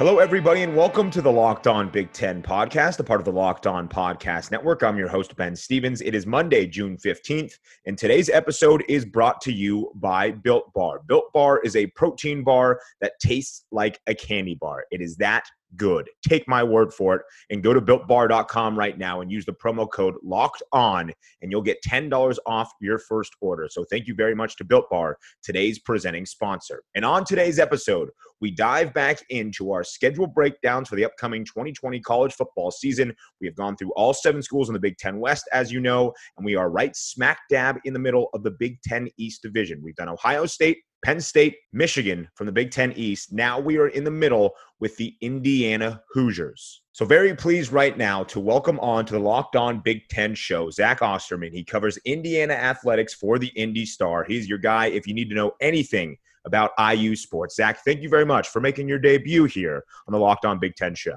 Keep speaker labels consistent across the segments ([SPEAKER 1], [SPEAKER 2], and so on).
[SPEAKER 1] Hello, everybody, and welcome to the Locked On Big Ten podcast, a part of the Locked On Podcast Network. I'm your host, Ben Stevens. It is Monday, June 15th, and today's episode is brought to you by Built Bar. Built Bar is a protein bar that tastes like a candy bar. It is that good. Take my word for it and go to builtbar.com right now and use the promo code locked on and you'll get $10 off your first order. So thank you very much to Built Bar, today's presenting sponsor. And on today's episode, we dive back into our schedule breakdowns for the upcoming 2020 college football season. We have gone through all seven schools in the Big Ten West, as you know, and we are right smack dab in the middle of the Big Ten East division. We've done Ohio State, Penn State, Michigan from the Big Ten East. Now we are in the middle with the Indiana Hoosiers. So, very pleased right now to welcome on to the Locked On Big Ten show, Zach Osterman. He covers Indiana athletics for the Indy Star. He's your guy if you need to know anything about IU sports. Zach, thank you very much for making your debut here on the Locked On Big Ten show.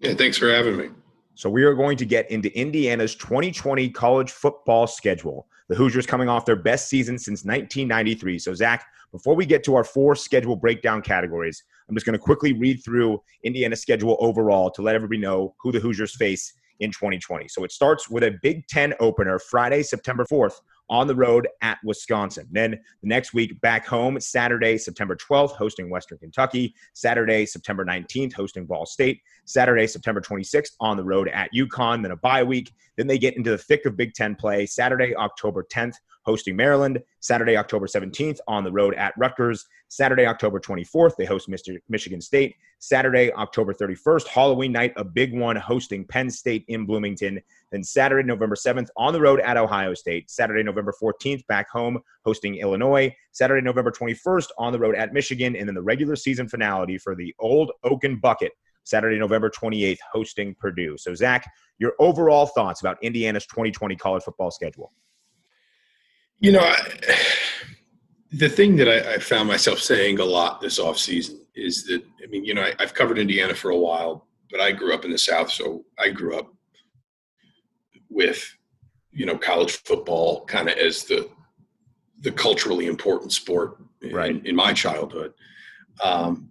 [SPEAKER 2] Yeah, thanks for having me.
[SPEAKER 1] So, we are going to get into Indiana's 2020 college football schedule. The Hoosiers coming off their best season since 1993. So, Zach, before we get to our four schedule breakdown categories, I'm just going to quickly read through Indiana's schedule overall to let everybody know who the Hoosiers face in 2020. So it starts with a Big Ten opener Friday, September 4th on the road at Wisconsin. Then the next week back home, Saturday, September 12th, hosting Western Kentucky. Saturday, September 19th, hosting Ball State. Saturday, September 26th, on the road at UConn. Then a bye week. Then they get into the thick of Big Ten play. Saturday, October 10th, hosting Maryland. Saturday, October 17th, on the road at Rutgers. Saturday, October 24th, they host Mr. Michigan State. Saturday, October 31st, Halloween night, a big one, hosting Penn State in Bloomington. Then Saturday, November 7th, on the road at Ohio State. Saturday, November 14th, back home, hosting Illinois. Saturday, November 21st, on the road at Michigan. And then the regular season finale for the Old Oaken Bucket. Saturday, November 28th, hosting Purdue. So, Zach, your overall thoughts about Indiana's 2020 college football schedule?
[SPEAKER 2] You know, I, the thing that I, I, found myself saying a lot this offseason is that, I mean, you know, I, I've covered Indiana for a while, but I grew up in the South, so I grew up with, you know, college football kind of as the the culturally important sport
[SPEAKER 1] right.
[SPEAKER 2] in, in my childhood. Um,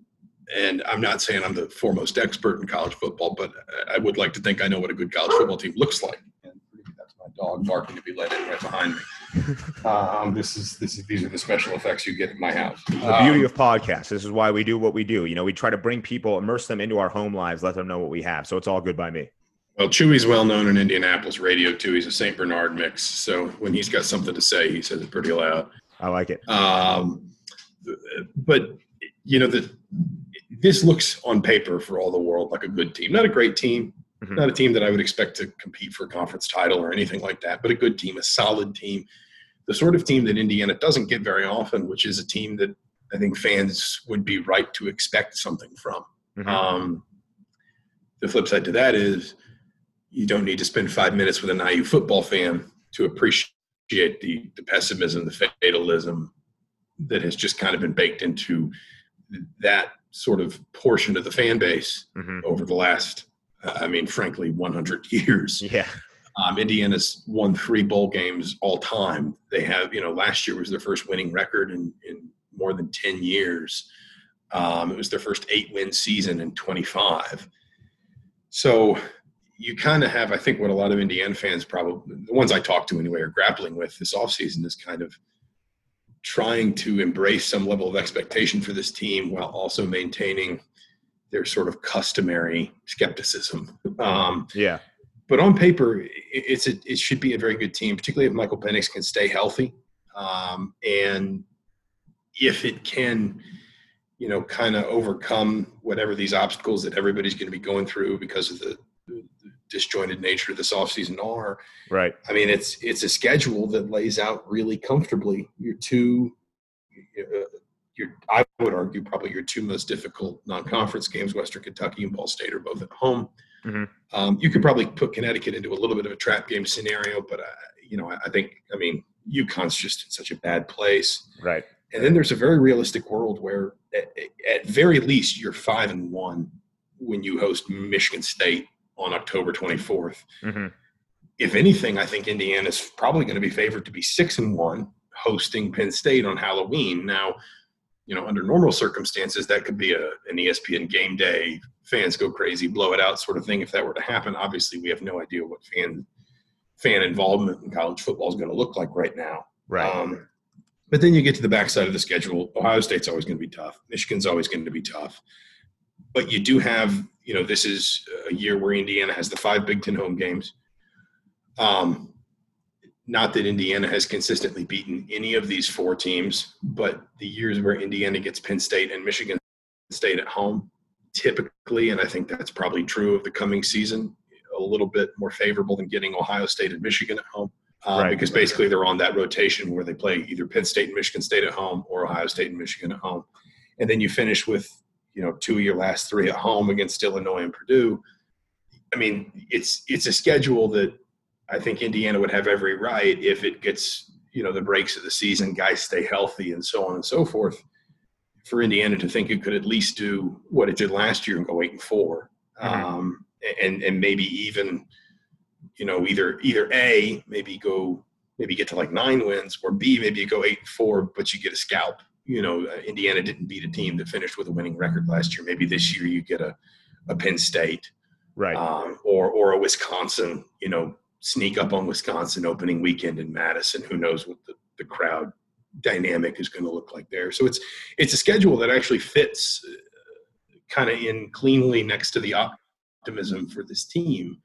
[SPEAKER 2] and I'm not saying I'm the foremost expert in college football, but I would like to think I know what a good college football team looks like. And that's my dog barking to be let in right behind me. Um, this is this is these are the special effects you get in my house.
[SPEAKER 1] The beauty um, of podcasts. This is why we do what we do. You know, we try to bring people, immerse them into our home lives, let them know what we have. So it's all good by me.
[SPEAKER 2] Well, Chewy's well known in Indianapolis radio too. He's a St. Bernard mix, so when he's got something to say, he says it pretty loud.
[SPEAKER 1] I like it.
[SPEAKER 2] Um, but you know that this looks on paper for all the world like a good team, not a great team, mm-hmm. not a team that I would expect to compete for a conference title or anything like that, but a good team, a solid team the sort of team that Indiana doesn't get very often, which is a team that I think fans would be right to expect something from. Mm-hmm. Um, the flip side to that is you don't need to spend five minutes with an IU football fan to appreciate the, the pessimism, the fatalism that has just kind of been baked into that sort of portion of the fan base mm-hmm. over the last, I mean, frankly, 100 years.
[SPEAKER 1] Yeah.
[SPEAKER 2] Um, Indiana's won three bowl games all time. They have, you know, last year was their first winning record in, in more than 10 years. Um, it was their first eight win season in 25. So you kind of have, I think, what a lot of Indiana fans probably, the ones I talk to anyway, are grappling with this offseason is kind of trying to embrace some level of expectation for this team while also maintaining their sort of customary skepticism. Um,
[SPEAKER 1] yeah
[SPEAKER 2] but on paper, it's a, it should be a very good team, particularly if Michael Penix can stay healthy, um, and if it can, you know, kind of overcome whatever these obstacles that everybody's going to be going through because of the, the, disjointed nature of this offseason are.
[SPEAKER 1] Right.
[SPEAKER 2] I mean, it's it's a schedule that lays out really comfortably your two. Uh, your, I would argue probably your two most difficult non-conference games, Western Kentucky and Ball State, are both at home. Mm-hmm. Um, you could probably put Connecticut into a little bit of a trap game scenario, but uh, you know, I, I, think, I mean, UConn's just in such a bad place,
[SPEAKER 1] right?
[SPEAKER 2] And then there's a very realistic world where, at, at very least, you're five and one when you host Michigan State on October 24th. Mm-hmm. If anything, I think Indiana's probably going to be favored to be six and one hosting Penn State on Halloween. Now, you know, under normal circumstances, that could be a an ESPN game day, fans go crazy, blow it out sort of thing. If that were to happen, obviously we have no idea what fan fan involvement in college football is going to look like right now.
[SPEAKER 1] Right. Um,
[SPEAKER 2] but then you get to the backside of the schedule. Ohio State's always going to be tough. Michigan's always going to be tough. But you do have, you know, this is a year where Indiana has the five Big Ten home games. Um, not that Indiana has consistently beaten any of these four teams, but the years where Indiana gets Penn State and Michigan State at home, typically, and I think that's probably true of the coming season, a little bit more favorable than getting Ohio State and Michigan at home. Uh, right. Because basically they're on that rotation where they play either Penn State and Michigan State at home or Ohio State and Michigan at home. And then you finish with, you know, two of your last three at home against Illinois and Purdue. I mean, it's it's a schedule that I think Indiana would have every right if it gets you know the breaks of the season, guys stay healthy, and so on and so forth. For Indiana to think it could at least do what it did last year and go eight and 4 mm-hmm. um, and and maybe even you know either either a maybe go maybe get to like nine wins, or b maybe you go eight and four, but you get a scalp. You know, uh, Indiana didn't beat a team that finished with a winning record last year. Maybe this year you get a a Penn State,
[SPEAKER 1] right,
[SPEAKER 2] um, or or a Wisconsin. You know, sneak up on Wisconsin opening weekend in Madison. Who knows what the, the crowd dynamic is going to look like there. So it's it's a schedule that actually fits uh, kind of in cleanly next to the optimism for this team.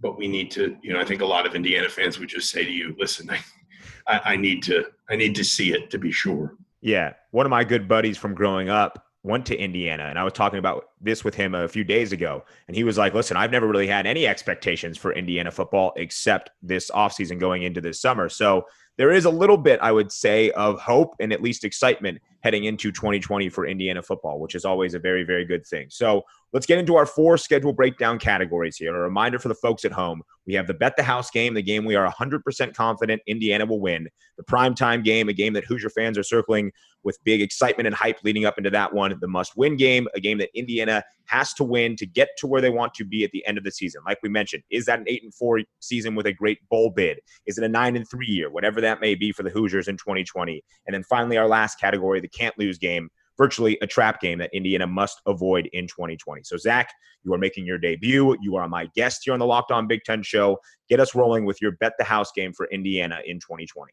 [SPEAKER 2] But we need to, you know, I think a lot of Indiana fans would just say to you, "Listen, I, I need to, I need to see it to be sure."
[SPEAKER 1] Yeah, one of my good buddies from growing up went to Indiana. And I was talking about this with him a few days ago. And he was like, listen, I've never really had any expectations for Indiana football except this offseason going into this summer. So there is a little bit, I would say, of hope and at least excitement heading into 2020 for Indiana football, which is always a very, very good thing. So let's get into our four schedule breakdown categories here. A reminder for the folks at home we have the bet the house game, the game we are 100% confident Indiana will win, the primetime game, a game that Hoosier fans are circling with big excitement and hype leading up into that one. The must win game, a game that Indiana has to win to get to where they want to be at the end of the season. Like we mentioned, is that an eight and four season with a great bowl bid? Is it a nine and three year, whatever that may be for the Hoosiers in 2020? And then finally, our last category, the can't lose game, virtually a trap game that Indiana must avoid in 2020. So, Zach, you are making your debut. You are my guest here on the Locked On Big Ten show. Get us rolling with your bet the house game for Indiana in 2020.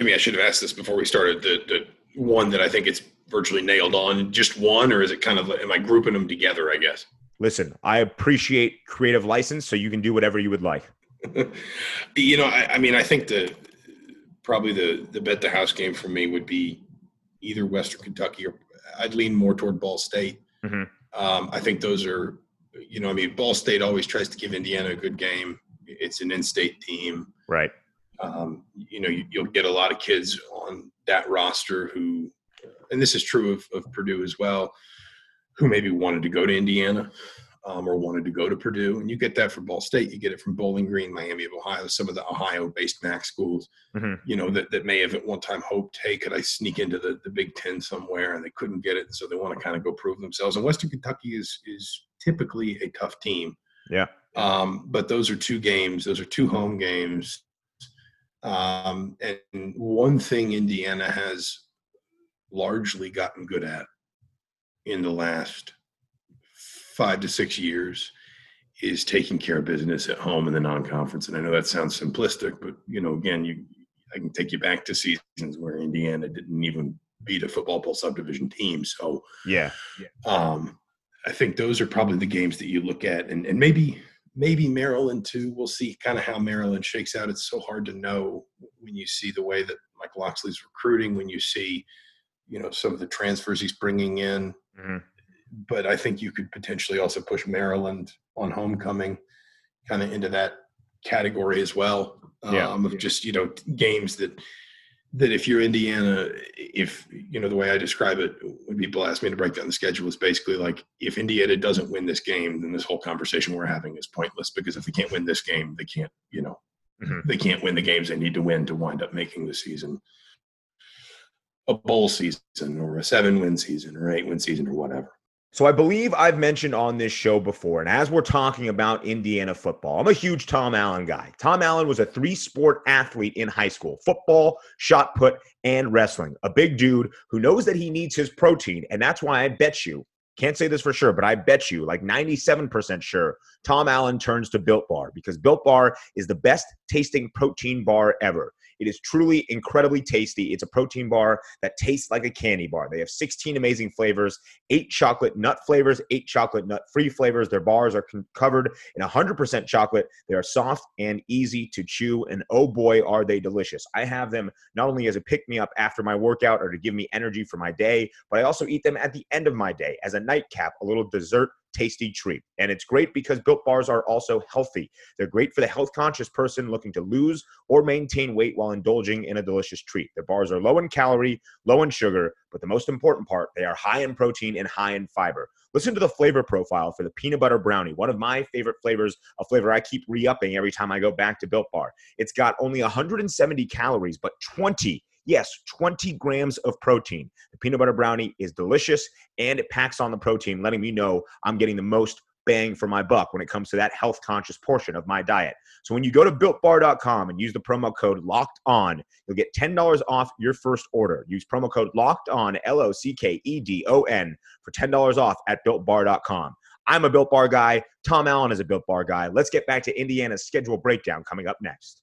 [SPEAKER 2] I mean, I should have asked this before we started. The, the one that I think it's virtually nailed on, just one, or is it kind of, am I grouping them together, I guess?
[SPEAKER 1] Listen, I appreciate creative license, so you can do whatever you would like.
[SPEAKER 2] you know, I, I, mean, I think the probably the the bet the house game for me would be either Western Kentucky or I'd lean more toward Ball State. Mm-hmm. Um, I think those are, you know, I mean, Ball State always tries to give Indiana a good game. It's an in-state team,
[SPEAKER 1] right?
[SPEAKER 2] um, you know, you, will get a lot of kids on that roster who, and this is true of, of Purdue as well, who maybe wanted to go to Indiana um, or wanted to go to Purdue. And you get that from Ball State. You get it from Bowling Green, Miami of Ohio, some of the Ohio-based MAC schools, mm-hmm. you know, that, that may have at one time hoped, hey, could I sneak into the, the Big Ten somewhere? And they couldn't get it. So they want to kind of go prove themselves. And Western Kentucky is is typically a tough team.
[SPEAKER 1] Yeah.
[SPEAKER 2] Um, but those are two games. Those are two home games um, and one thing Indiana has largely gotten good at in the last five to six years is taking care of business at home in the non-conference. And I know that sounds simplistic, but you know, again, you I can take you back to seasons where Indiana didn't even beat a football bowl subdivision team. So
[SPEAKER 1] yeah,
[SPEAKER 2] yeah. Um, I think those are probably the games that you look at, and and maybe maybe Maryland too. We'll see kind of how Maryland shakes out. It's so hard to know when you see the way that Mike Locksley's recruiting, when you see, you know, some of the transfers he's bringing in. Mm-hmm. But I think you could potentially also push Maryland on homecoming kind of into that category as well.
[SPEAKER 1] Yeah.
[SPEAKER 2] Um, of just, you know, games that that if you're Indiana, if you know the way I describe it, when people ask me to break down the schedule, is basically like if Indiana doesn't win this game, then this whole conversation we're having is pointless because if they can't win this game, they can't, you know, mm-hmm. they can't win the games they need to win to wind up making the season a bowl season or a seven win season or eight win season or whatever.
[SPEAKER 1] So I believe I've mentioned on this show before, and as we're talking about Indiana football, I'm a huge Tom Allen guy. Tom Allen was a three sport athlete in high school football, shot put, and wrestling. A big dude who knows that he needs his protein. And that's why I bet you, can't say this for sure, but I bet you, like 97% sure, Tom Allen turns to Built Bar because Built Bar is the best tasting protein bar ever. It is truly incredibly tasty. It's a protein bar that tastes like a candy bar. They have 16 amazing flavors, eight chocolate nut flavors, eight chocolate nut free flavors. Their bars are covered in 100% chocolate. They are soft and easy to chew. And oh boy, are they delicious. I have them not only as a pick me up after my workout or to give me energy for my day, but I also eat them at the end of my day as a nightcap, a little dessert tasty treat. And it's great because built bars are also healthy. They're great for the health conscious person looking to lose or maintain weight while indulging in a delicious treat. Their bars are low in calorie, low in sugar, but the most important part, they are high in protein and high in fiber. Listen to the flavor profile for the peanut butter brownie, one of my favorite flavors, a flavor I keep re upping every time I go back to Built Bar. It's got only 170 calories, but 20 Yes, 20 grams of protein. The peanut butter brownie is delicious and it packs on the protein, letting me know I'm getting the most bang for my buck when it comes to that health conscious portion of my diet. So when you go to builtbar.com and use the promo code locked on, you'll get $10 off your first order. Use promo code locked on, L O C K E D O N, for $10 off at builtbar.com. I'm a built bar guy. Tom Allen is a built bar guy. Let's get back to Indiana's schedule breakdown coming up next.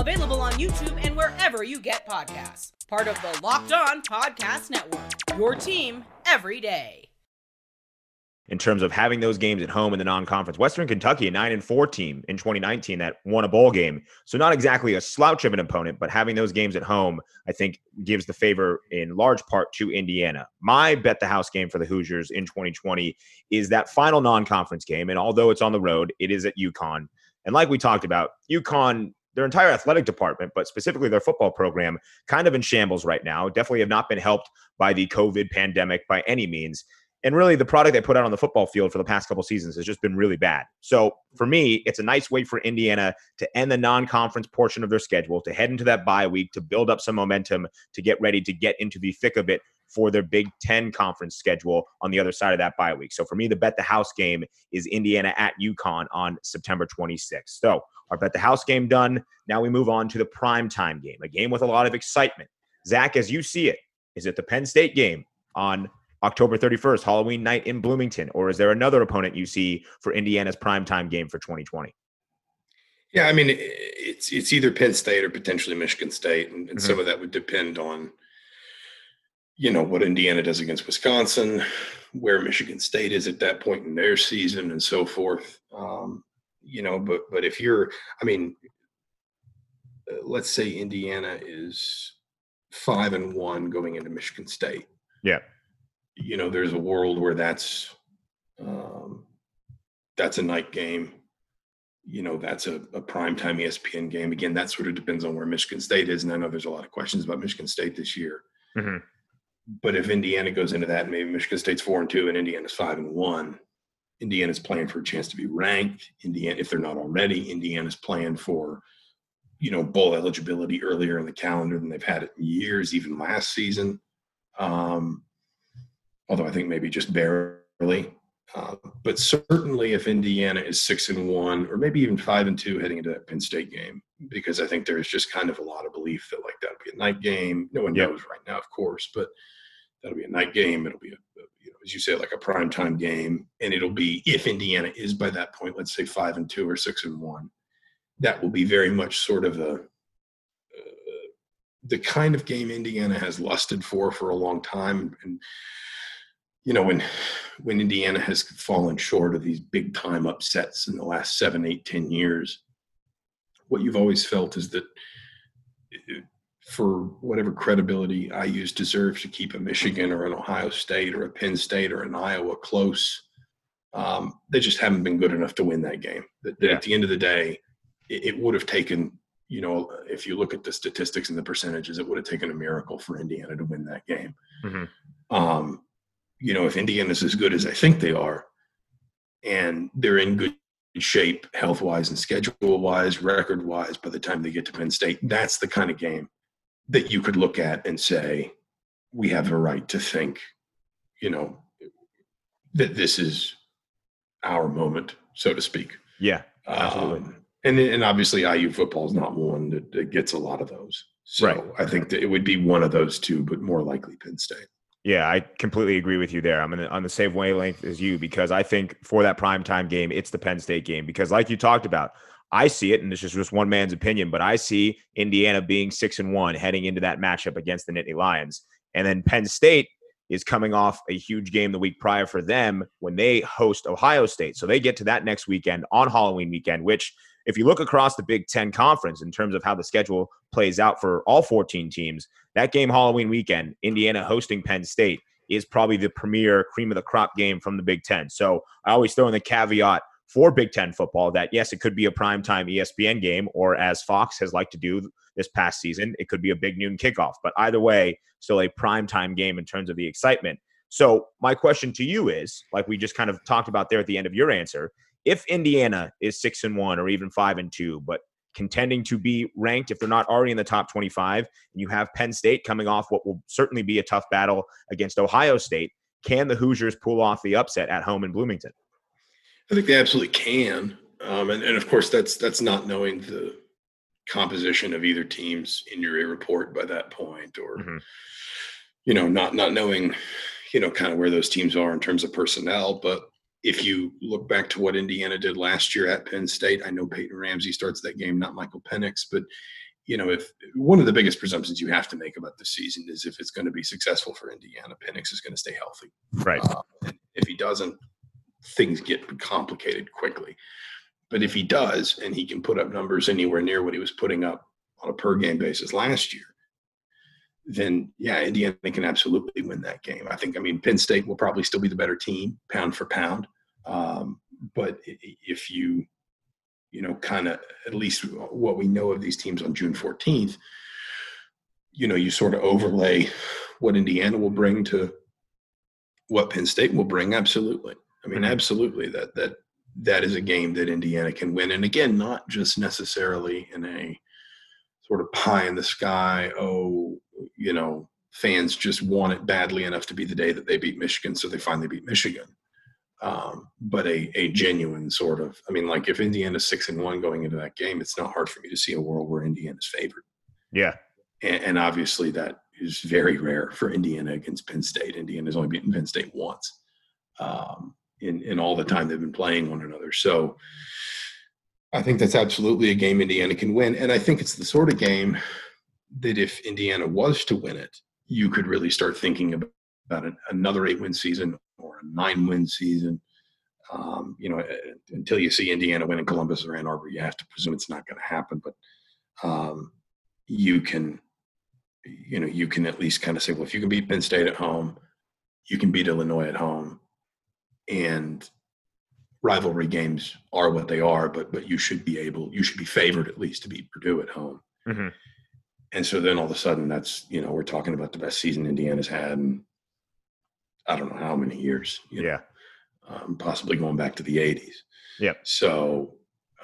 [SPEAKER 3] Available on YouTube and wherever you get podcasts. Part of the Locked On Podcast Network. Your team every day.
[SPEAKER 1] In terms of having those games at home in the non-conference, Western Kentucky, a nine and four team in 2019 that won a bowl game, so not exactly a slouch of an opponent, but having those games at home, I think, gives the favor in large part to Indiana. My bet the house game for the Hoosiers in 2020 is that final non-conference game, and although it's on the road, it is at UConn. And like we talked about, UConn their entire athletic department, but specifically their football program, kind of in shambles right now. Definitely have not been helped by the COVID pandemic by any means. And really, the product they put out on the football field for the past couple seasons has just been really bad. So for me, it's a nice way for Indiana to end the non-conference portion of their schedule, to head into that bye week, to build up some momentum, to get ready to get into the thick of it for their Big Ten conference schedule on the other side of that bye week. So for me, the bet the house game is Indiana at UConn on September 26th. So our bet the house game done. Now we move on to the prime time game, a game with a lot of excitement. Zach, as you see it, is it the Penn State game on October 31st, Halloween night in Bloomington, or is there another opponent you see for Indiana's primetime game for 2020?
[SPEAKER 2] Yeah, I mean, it's it's either Penn State or potentially Michigan State, and, and mm-hmm. some of that would depend on, you know, what Indiana does against Wisconsin, where Michigan State is at that point in their season, and so forth. Um, you know, but but if you're, I mean, uh, let's say Indiana is five and one going into Michigan State.
[SPEAKER 1] Yeah.
[SPEAKER 2] You know, there's a world where that's um, that's a night game. You know, that's a, a prime time ESPN game. Again, that sort of depends on where Michigan State is. And I know there's a lot of questions about Michigan State this year. Mm-hmm. But if Indiana goes into that, maybe Michigan State's four and two and Indiana's five and one, Indiana's playing for a chance to be ranked. Indiana, if they're not already, Indiana's playing for, you know, bowl eligibility earlier in the calendar than they've had it in years, even last season. Um, although I think maybe just barely. Uh, but certainly, if Indiana is six and one, or maybe even five and two heading into that Penn State game, because I think there is just kind of a lot of belief that like that'll be a night game. No one yep. knows right now, of course, but that'll be a night game. It'll be a, a you know, as you say, like a prime time game, and it'll be if Indiana is by that point, let's say five and two or six and one, that will be very much sort of a uh, the kind of game Indiana has lusted for for a long time, and you know when when Indiana has fallen short of these big time upsets in the last seven, eight, ten years, what you've always felt is that for whatever credibility IU deserves to keep a Michigan or an Ohio State or a Penn State or an Iowa close. Um, they just haven't been good enough to win that game. That, yeah. At the end of the day, it, it would have taken, you know, if you look at the statistics and the percentages, it would have taken a miracle for Indiana to win that game. Mm-hmm. Um, you know, if Indiana's as good as I think they are, and they're in good shape health wise and schedule wise, record wise, by the time they get to Penn State, that's the kind of game that you could look at and say, we have a right to think, you know, that this is our moment, so to speak.
[SPEAKER 1] Yeah, absolutely. Um,
[SPEAKER 2] and and obviously IU football is not one that, that, gets a lot of those. So right. I think that it would be one of those two, but more likely Penn State.
[SPEAKER 1] Yeah, I completely agree with you there. I'm the, on the same wavelength as you because I think for that primetime game, it's the Penn State game. Because, like you talked about, I see it, and this is just one man's opinion, but I see Indiana being six and one heading into that matchup against the Nittany Lions. And then Penn State is coming off a huge game the week prior for them when they host Ohio State. So they get to that next weekend on Halloween weekend, which, if you look across the Big Ten Conference in terms of how the schedule plays out for all 14 teams, that game Halloween weekend, Indiana hosting Penn State, is probably the premier cream of the crop game from the Big Ten. So I always throw in the caveat for Big Ten football that yes, it could be a primetime ESPN game, or as Fox has liked to do this past season, it could be a big noon kickoff. But either way, still a primetime game in terms of the excitement. So my question to you is, like we just kind of talked about there at the end of your answer, if Indiana is six and one or even five and two, but contending to be ranked if they're not already in the top 25, and you have Penn State coming off what will certainly be a tough battle against Ohio State, can the Hoosiers pull off the upset at home in Bloomington?
[SPEAKER 2] I think they absolutely can, um, and, and of course that's that's not knowing the composition of either team's injury report by that point, or mm-hmm. you know not not knowing you know kind of where those teams are in terms of personnel. But if you look back to what Indiana did last year at Penn State, I know Peyton Ramsey starts that game, not Michael Penix, but you know, if one of the biggest presumptions you have to make about this season is if it's going to be successful for Indiana, Penix is going to stay healthy.
[SPEAKER 1] Right. Uh,
[SPEAKER 2] if he doesn't, things get complicated quickly. But if he does, and he can put up numbers anywhere near what he was putting up on a per game basis last year, then yeah, Indiana can absolutely win that game. I think, I mean, Penn State will probably still be the better team, pound for pound. Um, but if you, you know, kind of at least what we know of these teams on June 14th, you know, you sort of overlay what Indiana will bring to what Penn State will bring. Absolutely. I mean, mm-hmm. absolutely that that that is a game that Indiana can win. And again, not just necessarily in a sort of pie in the sky, oh, you know, fans just want it badly enough to be the day that they beat Michigan, so they finally beat Michigan. Um, but a, a genuine sort of, I mean, like if Indiana's six and one going into that game, it's not hard for me to see a world where Indiana's favored.
[SPEAKER 1] Yeah.
[SPEAKER 2] And, and obviously that is very rare for Indiana against Penn State. Indiana's only beaten Penn State once. Um, in, in all the time they've been playing one another. So I think that's absolutely a game Indiana can win. And I think it's the sort of game that if Indiana was to win it, you could really start thinking about it, another eight win season or a nine win season. Um, you know, until you see Indiana win in Columbus or Ann Arbor, you have to presume it's not going to happen. But um, you can, you know, you can at least kind of say, well, if you can beat Penn State at home, you can beat Illinois at home, and rivalry games are what they are, but but you should be able, you should be favored at least to beat Purdue at home. Mm-hmm. And so then all of a sudden, that's you know we're talking about the best season Indiana's had in I don't know how many years.
[SPEAKER 1] yeah,
[SPEAKER 2] know, um, possibly going back to the '80s.
[SPEAKER 1] Yeah.
[SPEAKER 2] So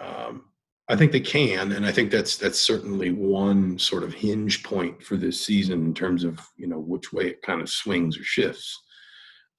[SPEAKER 2] um, I think they can, and I think that's that's certainly one sort of hinge point for this season in terms of you know which way it kind of swings or shifts.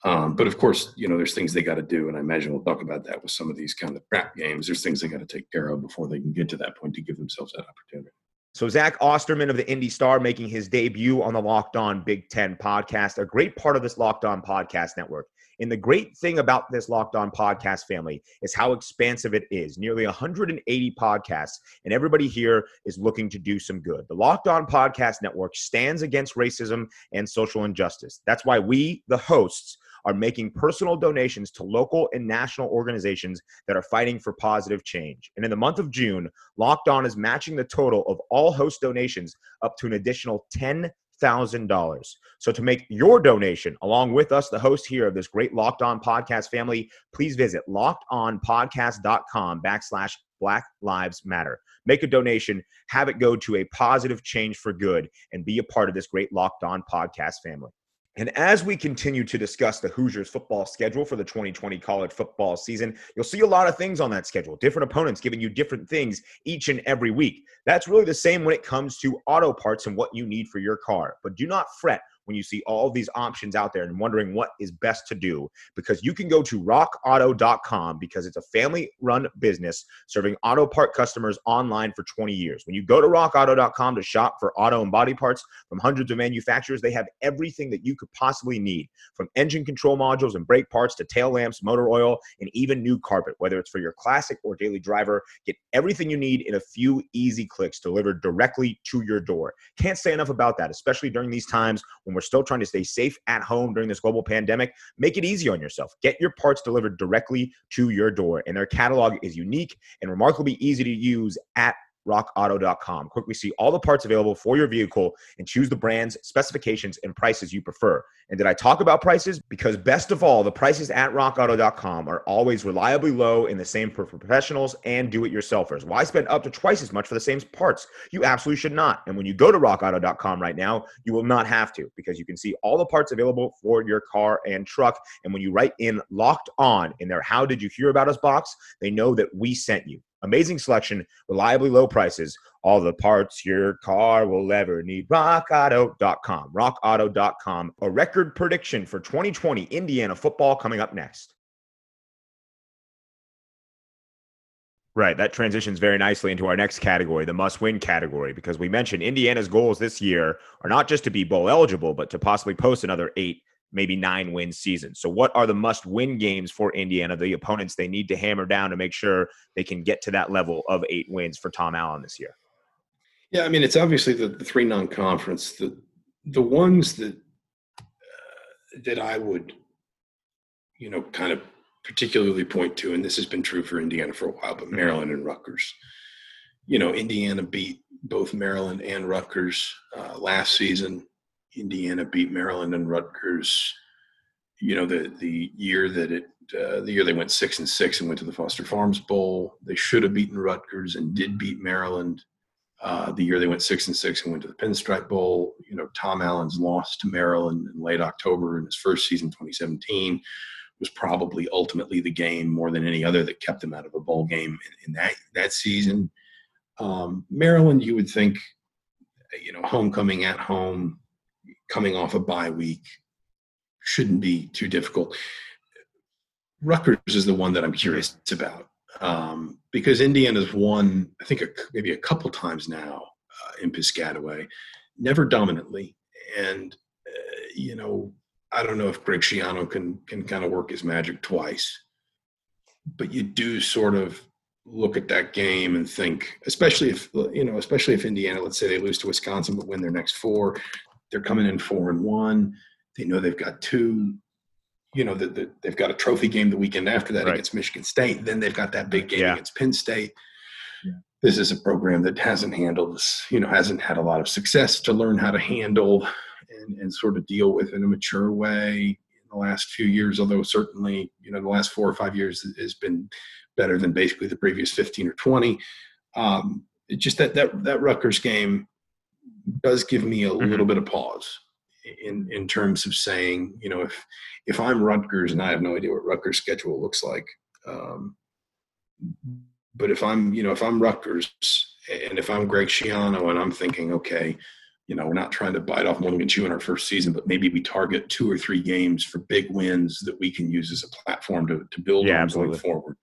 [SPEAKER 2] Um, but of course, you know, there's things they got to do, and I imagine we'll talk about that with some of these kind of trap games. There's things they got to take care of before they can get to that point to give themselves that opportunity.
[SPEAKER 1] So Zach Osterman of the Indy Star making his debut on the Locked On Big Ten podcast, a great part of this Locked On podcast network. And the great thing about this Locked On podcast family is how expansive it is. Nearly 180 podcasts, and everybody here is looking to do some good. The Locked On Podcast Network stands against racism and social injustice. That's why we, the hosts, are making personal donations to local and national organizations that are fighting for positive change. And in the month of June, Locked On is matching the total of all host donations up to an additional 10 thousand dollars. So to make your donation along with us, the host here of this great Locked On Podcast family, please visit lockedonpodcast.com backslash Black Lives Matter. Make a donation, have it go to a positive change for good, and be a part of this great Locked On Podcast family. And as we continue to discuss the Hoosiers football schedule for the 2020 college football season, you'll see a lot of things on that schedule. Different opponents giving you different things each and every week. That's really the same when it comes to auto parts and what you need for your car. But do not fret when you see all these options out there and wondering what is best to do because you can go to rockauto.com because it's a family run business serving auto part customers online for 20 years. When you go to rockauto.com to shop for auto and body parts from hundreds of manufacturers, they have everything that you could possibly need from engine control modules and brake parts to tail lamps, motor oil, and even new carpet. Whether it's for your classic or daily driver, get everything you need in a few easy clicks delivered directly to your door. Can't say enough about that, especially during these times when we're still trying to stay safe at home during this global pandemic, make it easy on yourself. Get your parts delivered directly to your door. And their catalog is unique and remarkably easy to use at rockauto.com. Quickly see all the parts available for your vehicle and choose the brands, specifications, and prices you prefer. And did I talk about prices? Because best of all, the prices at rockauto.com are always reliably low and the same for professionals and do it yourselfers. Why spend up to twice as much for the same parts? You absolutely should not. And when you go to rockauto.com right now, you will not have to because you can see all the parts available for your car and truck. And when you write in locked on in their How Did You Hear About Us box, they know that we sent you. Amazing selection, reliably low prices, all the parts your car will ever need. RockAuto.com. RockAuto.com. A record prediction for 2020 Indiana football coming up next. Right. That transitions very nicely into our next category, the must win category, because we mentioned Indiana's goals this year are not just to be bowl eligible, but to possibly post another eight maybe nine win season. So, what are the must win games for Indiana, the opponents they need to hammer down to make sure they can get to that level of eight wins for Tom Allen this year?
[SPEAKER 2] Yeah, I mean, it's obviously the, the three non conference. The, the ones that, uh, that I would, you know, kind of particularly point to, and this has been true for Indiana for a while, but mm-hmm. Maryland and Rutgers. You know, Indiana beat both Maryland and Rutgers uh, last season. Indiana beat Maryland and Rutgers. You know the the year that it uh, the year they went six and six and went to the Foster Farms Bowl. They should have beaten Rutgers and did beat Maryland. Uh, the year they went six and six and went to the Pinstripe Bowl. You know Tom Allen's loss to Maryland in late October in his first season, 2017, was probably ultimately the game more than any other that kept them out of a bowl game in, in that that season. Um, Maryland, you would think, you know, homecoming at home, coming off a bye week shouldn't be too difficult. Rutgers is the one that I'm curious about um, because Indiana's won, I think, a, maybe a couple times now uh, in Piscataway, never dominantly, and uh, you know, I don't know if Greg Schiano can can kind of work his magic twice, but you do sort of look at that game and think, especially if you know, especially if Indiana, let's say they lose to Wisconsin but win their next four, they're coming in four and one. They know they've got two. You know that the, they've got a trophy game the weekend after that right. against Michigan State. Then they've got that big game yeah. against Penn State. Yeah. This is a program that hasn't handled this. You know, hasn't had a lot of success to learn how to handle and, and sort of deal with in a mature way in the last few years. Although certainly, you know, the last four or five years has been better than basically the previous fifteen or twenty. Um, just that that that Rutgers game does give me a mm-hmm. little bit of pause in in terms of saying, you know, if if I'm Rutgers and I have no idea what Rutgers' schedule looks like, um, but if I'm, you know, if I'm Rutgers and if I'm Greg Schiano and I'm thinking, okay, you know, we're not trying to bite off more than we can chew in our first season, but maybe we target two or three games for big wins that we can use as a platform to, to build yeah, on going forward.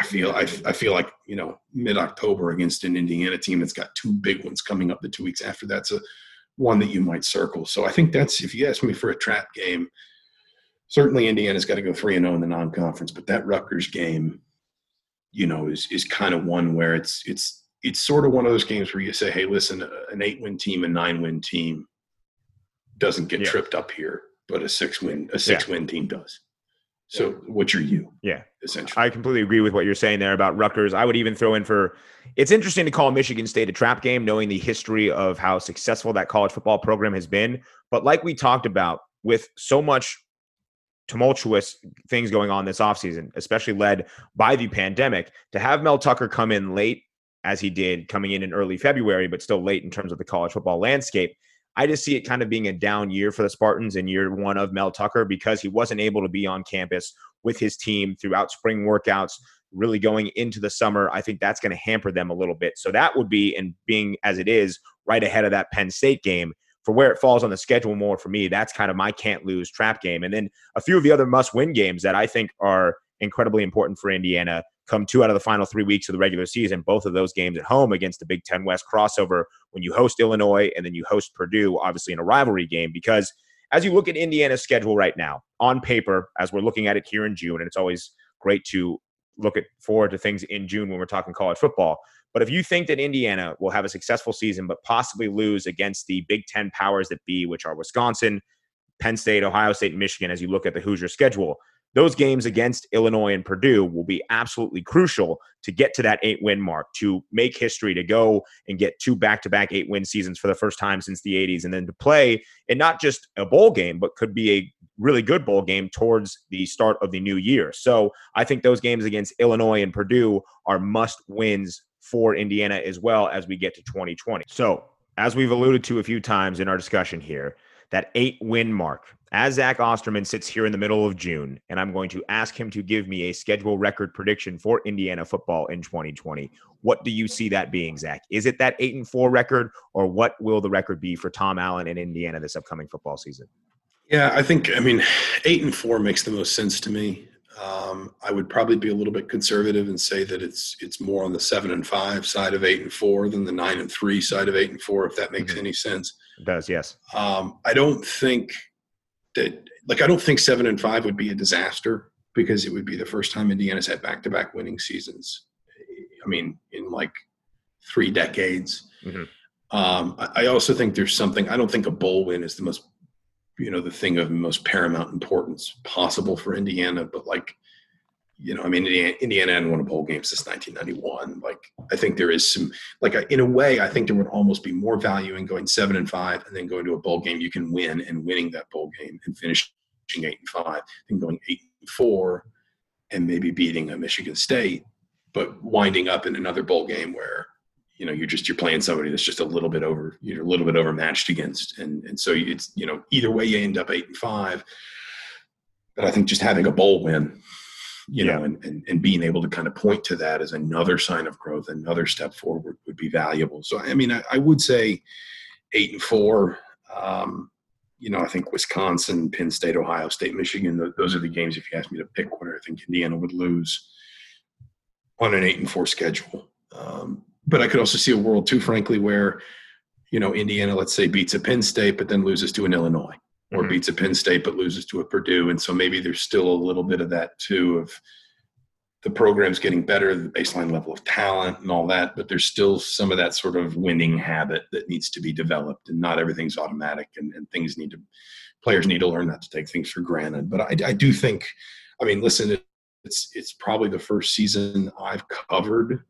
[SPEAKER 2] I feel I, I feel like you know mid October against an Indiana team that's got two big ones coming up the two weeks after that's a one that you might circle. So I think that's if you ask me for a trap game, certainly Indiana's got to go three and zero oh in the non conference, but that Rutgers game, you know, is is kind of one where it's it's it's sort of one of those games where you say, hey, listen, an eight win team, a nine win team doesn't get yeah. tripped up here but a six win a six yeah. win team does. So what's your you?
[SPEAKER 1] Yeah,
[SPEAKER 2] essentially.
[SPEAKER 1] I completely agree with what you're saying there about Rutgers. I would even throw in for. It's interesting to call Michigan State a trap game, knowing the history of how successful that college football program has been. But like we talked about, with so much tumultuous things going on this offseason, especially led by the pandemic, to have Mel Tucker come in late as he did, coming in in early February, but still late in terms of the college football landscape I just see it kind of being a down year for the Spartans in year one of Mel Tucker because he wasn't able to be on campus with his team throughout spring workouts, really going into the summer. I think that's going to hamper them a little bit. So that would be, and being as it is, right ahead of that Penn State game. For where it falls on the schedule more for me, that's kind of my can't lose trap game. And then a few of the other must win games that I think are incredibly important for Indiana come two out of the final three weeks of the regular season, both of those games at home against the Big Ten West crossover when you host Illinois and then you host Purdue, obviously in a rivalry game. Because as you look at Indiana's schedule right now, on paper, as we're looking at it here in June, and it's always great to look at forward to things in June when we're talking college football. But if you think that Indiana will have a successful season, but possibly lose against the Big Ten powers that be, which are Wisconsin, Penn State, Ohio State, and Michigan, as you look at the Hoosier schedule, those games against Illinois and Purdue will be absolutely crucial to get to that eight win mark, to make history, to go and get two back to back eight win seasons for the first time since the 80s, and then to play in not just a bowl game, but could be a really good bowl game towards the start of the new year. So I think those games against Illinois and Purdue are must wins for Indiana as well as we get to 2020. So, as we've alluded to a few times in our discussion here, that eight win mark. As Zach Osterman sits here in the middle of June, and I'm going to ask him to give me a schedule record prediction for Indiana football in 2020. What do you see that being, Zach? Is it that eight and four record, or what will the record be for Tom Allen and Indiana this upcoming football season?
[SPEAKER 2] Yeah, I think I mean eight and four makes the most sense to me. Um, I would probably be a little bit conservative and say that it's it's more on the seven and five side of eight and four than the nine and three side of eight and four, if that makes mm-hmm. any sense.
[SPEAKER 1] It does, yes.
[SPEAKER 2] Um, I don't think that like I don't think seven and five would be a disaster because it would be the first time Indiana's had back to back winning seasons. I mean, in like three decades. Mm-hmm. Um, I, I also think there's something. I don't think a bowl win is the most you know the thing of most paramount importance possible for Indiana, but like you know, I mean, Indiana, hadn't won a bowl game since 1991. Like, I think there is some, like, in a way, I think there would almost be more value in going seven and five and then going to a bowl game you can win and winning that bowl game and finishing eight and five than going eight and four and maybe beating a Michigan State, but winding up in another bowl game where you know you're just you're playing somebody that's just a little bit over you're a little bit overmatched against and and so it's you know either way you end up eight and five but i think just having a bowl win you yeah. know and, and and being able to kind of point to that as another sign of growth another step forward would be valuable so i mean i, I would say eight and four um, you know, I think Wisconsin, Penn State, Ohio State, Michigan, those are the games, if you ask me to pick where I think Indiana would lose on an eight and four schedule. Um, but I could also see a world too, frankly, where you know Indiana, let's say, beats a Penn State, but then loses to an Illinois, or mm-hmm. beats a Penn State but loses to a Purdue, and so maybe there's still a little bit of that too of the program's getting better, the baseline level of talent and all that, but there's still some of that sort of winning habit that needs to be developed, and not everything's automatic, and, and things need to players need to learn not to take things for granted. But I, I do think, I mean, listen, it's it's probably the first season I've covered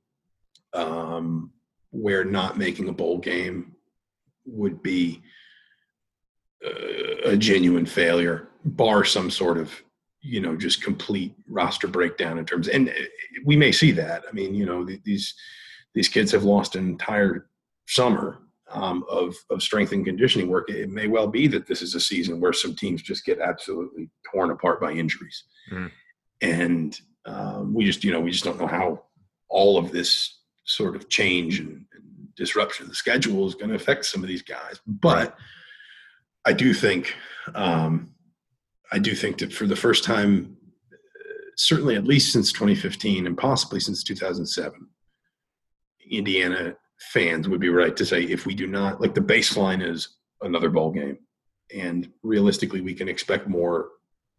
[SPEAKER 2] um, where not making a bowl game would be a, genuine failure, bar some sort of you know just complete roster breakdown in terms. And we may see that. I mean, you know, these these kids have lost an entire summer um, of of strength and conditioning work. It may well be that this is a season where some teams just get absolutely torn apart by injuries, mm. and um, we just you know we just don't know how all of this sort of change and, and disruption of the schedule is going to affect some of these guys. But I do think, um, I do think that for the first time, certainly at least since 2015 and possibly since 2007, Indiana fans would be right to say if we do not like the baseline is another bowl game, and realistically we can expect more.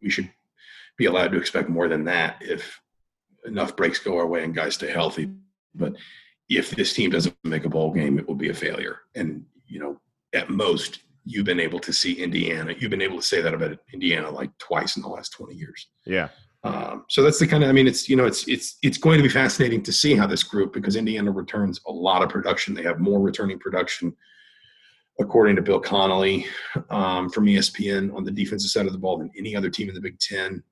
[SPEAKER 2] We should be allowed to expect more than that if enough breaks go our way and guys stay healthy. But if this team doesn't make a bowl game, it will be a failure. And, you know, at most, you've been able to see Indiana. You've been able to say that about Indiana like twice in the last 20 years.
[SPEAKER 1] Yeah.
[SPEAKER 2] Um, so that's the kind of, I mean, it's, you know, it's, it's, it's going to be fascinating to see how this group, because Indiana returns a lot of production. They have more returning production, according to Bill Connelly um, from ESPN on the defensive side of the ball than any other team in the Big Ten.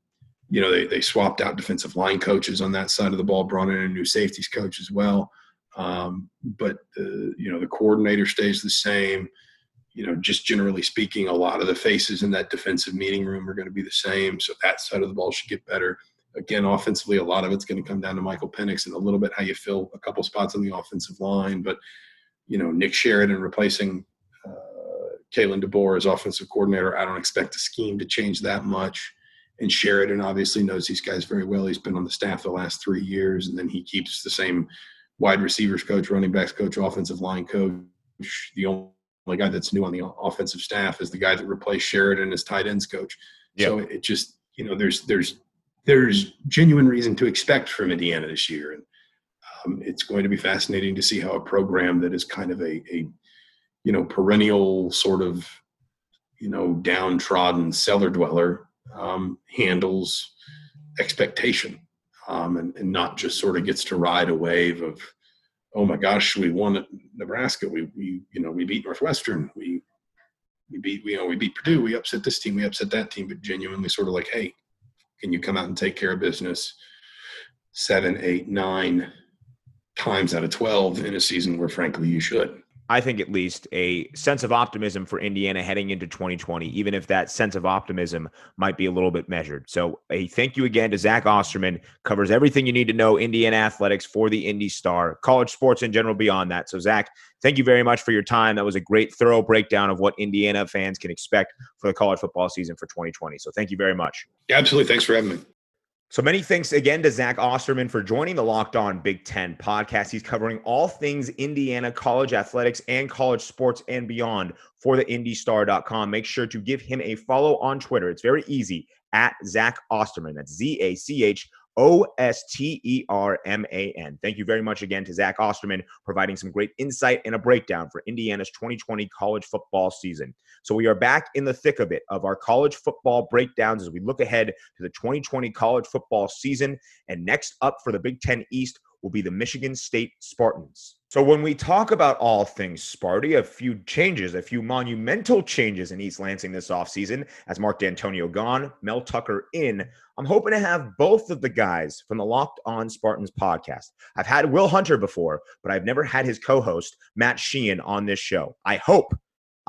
[SPEAKER 2] You know, they, they swapped out defensive line coaches on that side of the ball, brought in a new safeties coach as well. Um, but, you know, the coordinator stays the same you know, just generally speaking, a lot of the faces in that defensive meeting room are going to be the same. So that side of the ball should get better. Again, offensively, a lot of it's going to come down to Michael Penix and a little bit how you fill a couple spots on the offensive line. But, you know, Nick Sheridan replacing uh, Kalen DeBoer as offensive coordinator, I don't expect the scheme to change that much. And Sheridan obviously knows these guys very well. He's been on the staff the last three years, and then he keeps the same wide receivers coach, running backs coach, offensive line coach. The only only guy that's new on the offensive staff is the guy that replaced Sheridan as tight ends coach. Yep. So it just you know there's there's there's genuine reason to expect from Indiana this year, and um, it's going to be fascinating to see how a program that is kind of a, a you know perennial sort of you know downtrodden cellar dweller um, handles expectation um, and, and not just sort of gets to ride a wave of oh my gosh, we won at Nebraska. We, we, you know, we beat Northwestern. We, we beat, we, you know, we beat Purdue. We upset this team. We upset that team. But genuinely, sort of like, hey, can you come out and take care of business? Seven, eight, nine times out of twelve in a season where, frankly, you should.
[SPEAKER 1] I think at least a sense of optimism for Indiana heading into 2020, even if that sense of optimism might be a little bit measured. So, a thank you again to Zach Osterman. Covers everything you need to know Indiana athletics for the Indy Star, college sports in general beyond that. So, Zach, thank you very much for your time. That was a great, thorough breakdown of what Indiana fans can expect for the college football season for 2020. So, thank you very much.
[SPEAKER 2] Yeah, absolutely. Thanks for having me.
[SPEAKER 1] So many thanks again to Zach Osterman for joining the Locked On Big Ten podcast. He's covering all things Indiana college athletics and college sports and beyond for the IndyStar.com. Make sure to give him a follow on Twitter. It's very easy at Zach Osterman. That's Z A C H O S T E R M A N. Thank you very much again to Zach Osterman, providing some great insight and a breakdown for Indiana's 2020 college football season. So we are back in the thick of it of our college football breakdowns as we look ahead to the 2020 college football season. And next up for the Big Ten East will be the Michigan State Spartans. So when we talk about all things Sparty, a few changes, a few monumental changes in East Lansing this offseason, as Mark Dantonio gone, Mel Tucker in, I'm hoping to have both of the guys from the Locked On Spartans podcast. I've had Will Hunter before, but I've never had his co-host, Matt Sheehan, on this show. I hope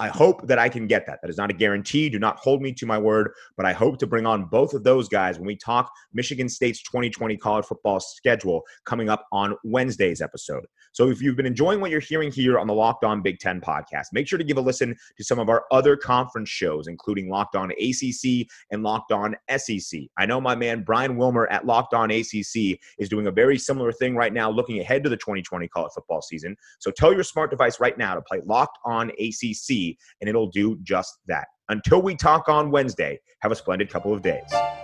[SPEAKER 1] I hope that I can get that. That is not a guarantee. Do not hold me to my word, but I hope to bring on both of those guys when we talk Michigan State's 2020 college football schedule coming up on Wednesday's episode. So if you've been enjoying what you're hearing here on the Locked On Big Ten podcast, make sure to give a listen to some of our other conference shows, including Locked On ACC and Locked On SEC. I know my man Brian Wilmer at Locked On ACC is doing a very similar thing right now, looking ahead to the 2020 college football season. So tell your smart device right now to play Locked On ACC, and it'll do just that. Until we talk on Wednesday, have a splendid couple of days.